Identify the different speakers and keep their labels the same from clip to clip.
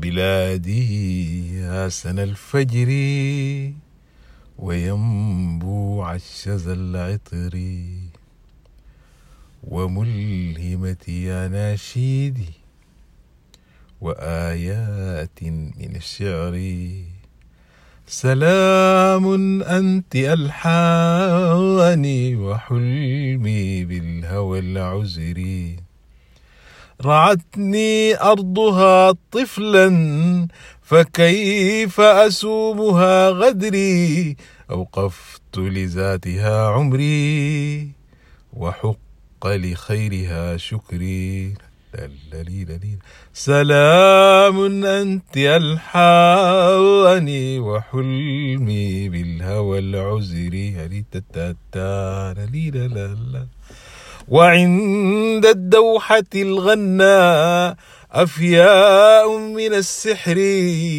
Speaker 1: بلادي يا سنى الفجر وينبوع الشذا العطر وملهمتي يا ناشيدي وآيات من الشعر. سلام أنت ألحاني وحلمي بالهوى العزري رعتني أرضها طفلا فكيف أسومها غدري؟ أوقفت لذاتها عمري وحق لخيرها شكري. سلام أنت ألحاني وحلمي بالهوى العزري وعند الدوحة الغناء أفياء من السحر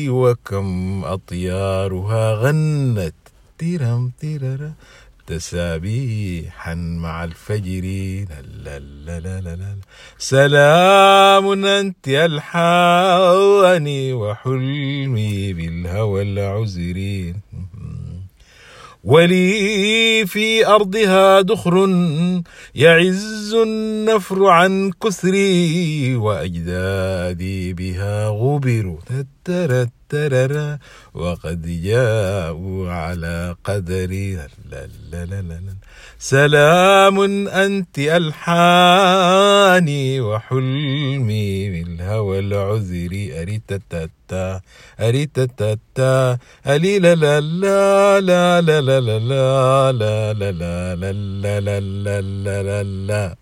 Speaker 1: وكم أطيارها غنت. تيرم تيرم تسابيحا مع الفجر. لا لا لا لا لا سلام أنت ألحاني وحلمي بالهوى العزري ولي في أرضها دخر يعز النفر عن كثري وأجدادي بها غبروا ترى وقد جاءوا على قدري لا لا لا لا سلام أنت ألحاني وحلمي بالهوى العذري أريتتتا أريتتتا ألي لا لا لا لا لا لا لا لا لا لا لا لا لا لا لا